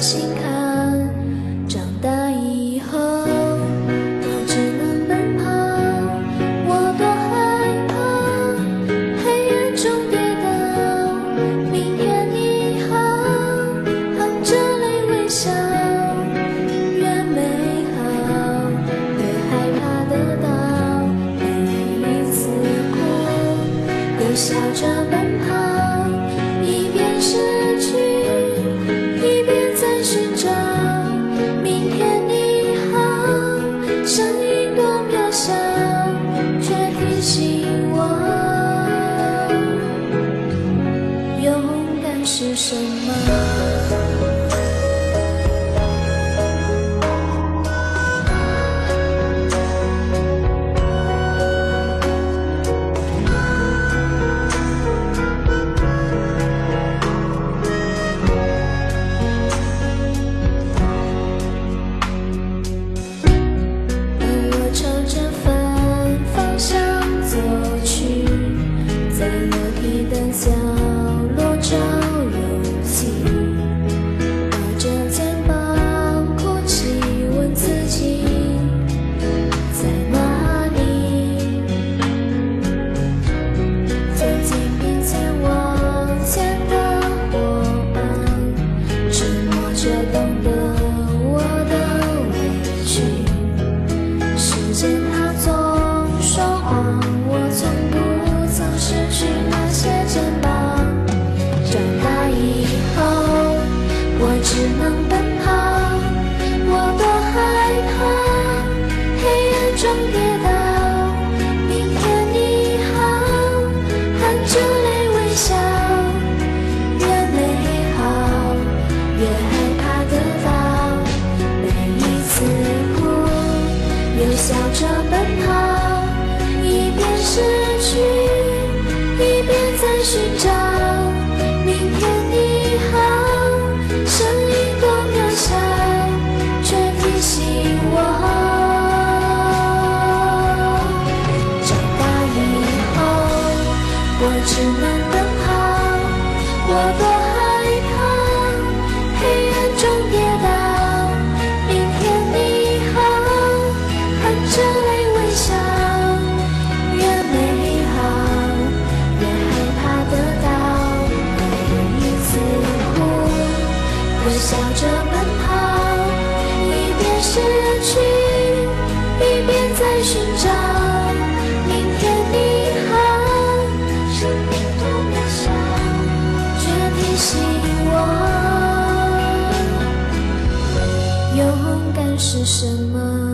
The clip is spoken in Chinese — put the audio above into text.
心坎。长大以后，我只能奔跑，我多害怕黑暗中跌倒。明天你好，含着泪微笑，越美好越害怕得到每一次哭。又笑着奔跑，一边失去，是什么。而我朝着反方向走去，在楼梯的角落找中跌倒。明天你好，含着泪微笑，越美好越害怕得到每一次哭。又笑着奔跑，一边失去，一边在寻找。我只能奔跑，我多害怕黑暗中跌倒。明天你好，含着泪微笑，越美好越害怕得到每一次哭。又笑着奔跑，一边失去，一边在寻找。希望。勇敢是什么？